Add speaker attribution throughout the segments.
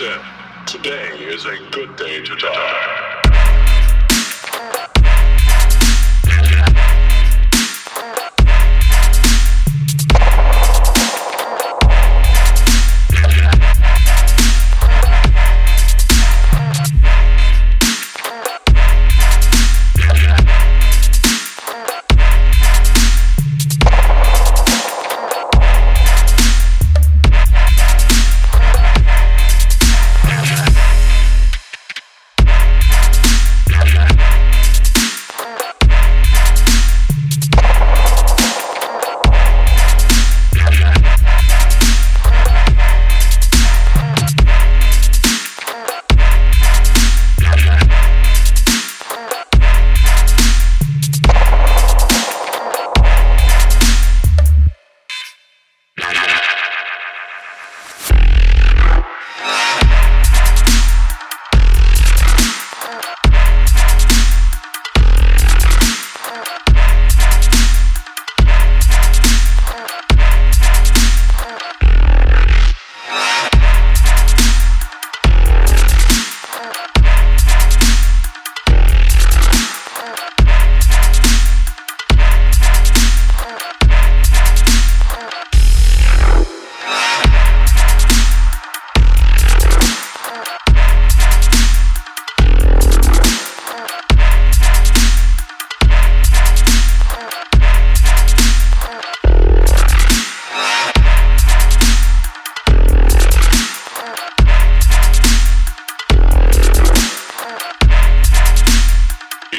Speaker 1: said, Today is a good day to die.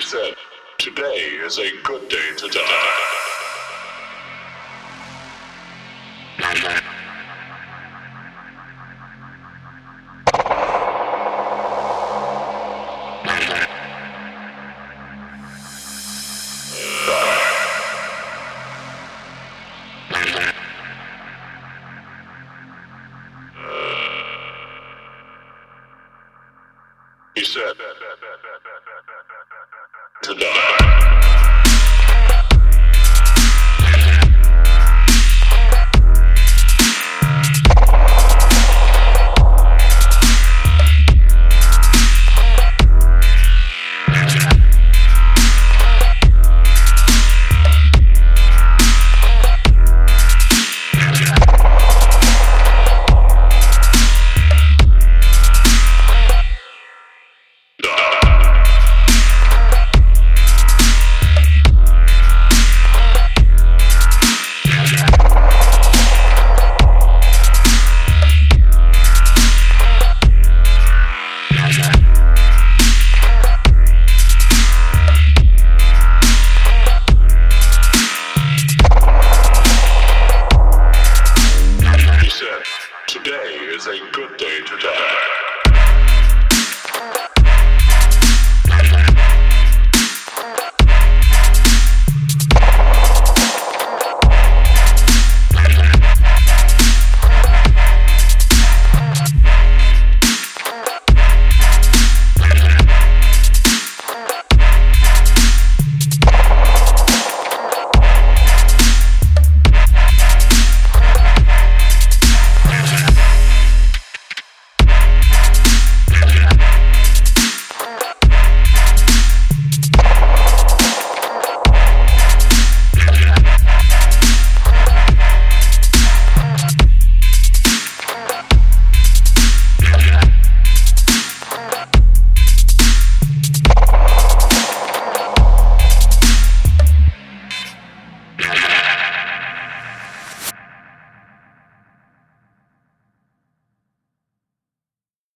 Speaker 1: He said, Today is a good day to die. He said, Goodbye. to the back.